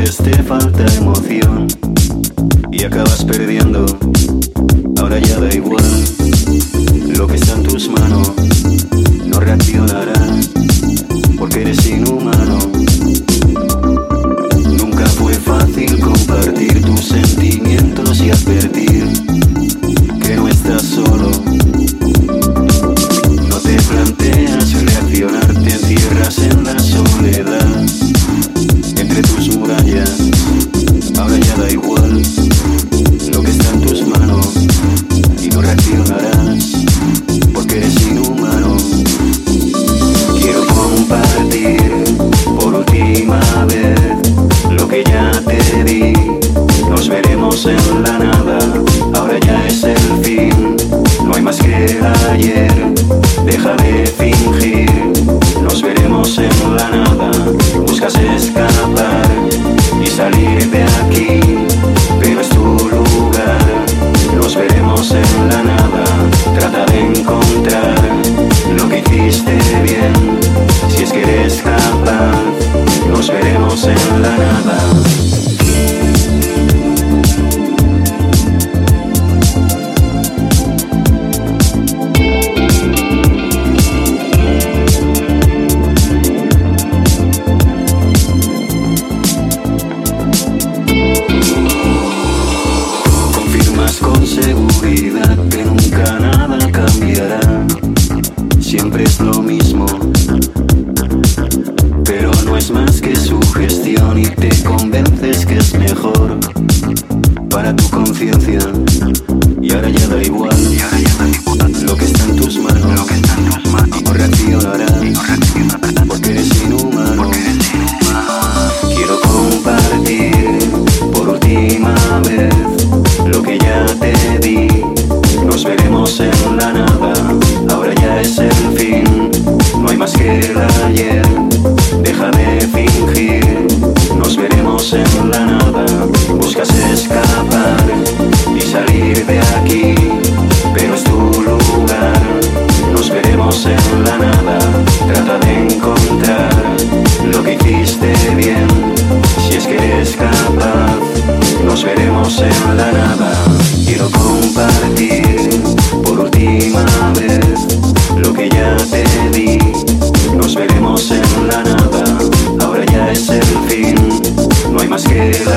veces te falta emoción y acabas perdiendo. Ahora ya da igual lo que está en tus manos, no reaccionará porque eres inhumano. Nunca fue fácil compartir tus sentimientos y advertir que no estás solo. No te planteas reaccionar, te encierras en la soledad entre tus murallas. Ahora sugestión y te convences que es mejor para tu conciencia. Y ahora ya da igual. Lo Veremos en la nada, quiero compartir por última vez lo que ya te di. Nos veremos en la nada, ahora ya es el fin, no hay más que.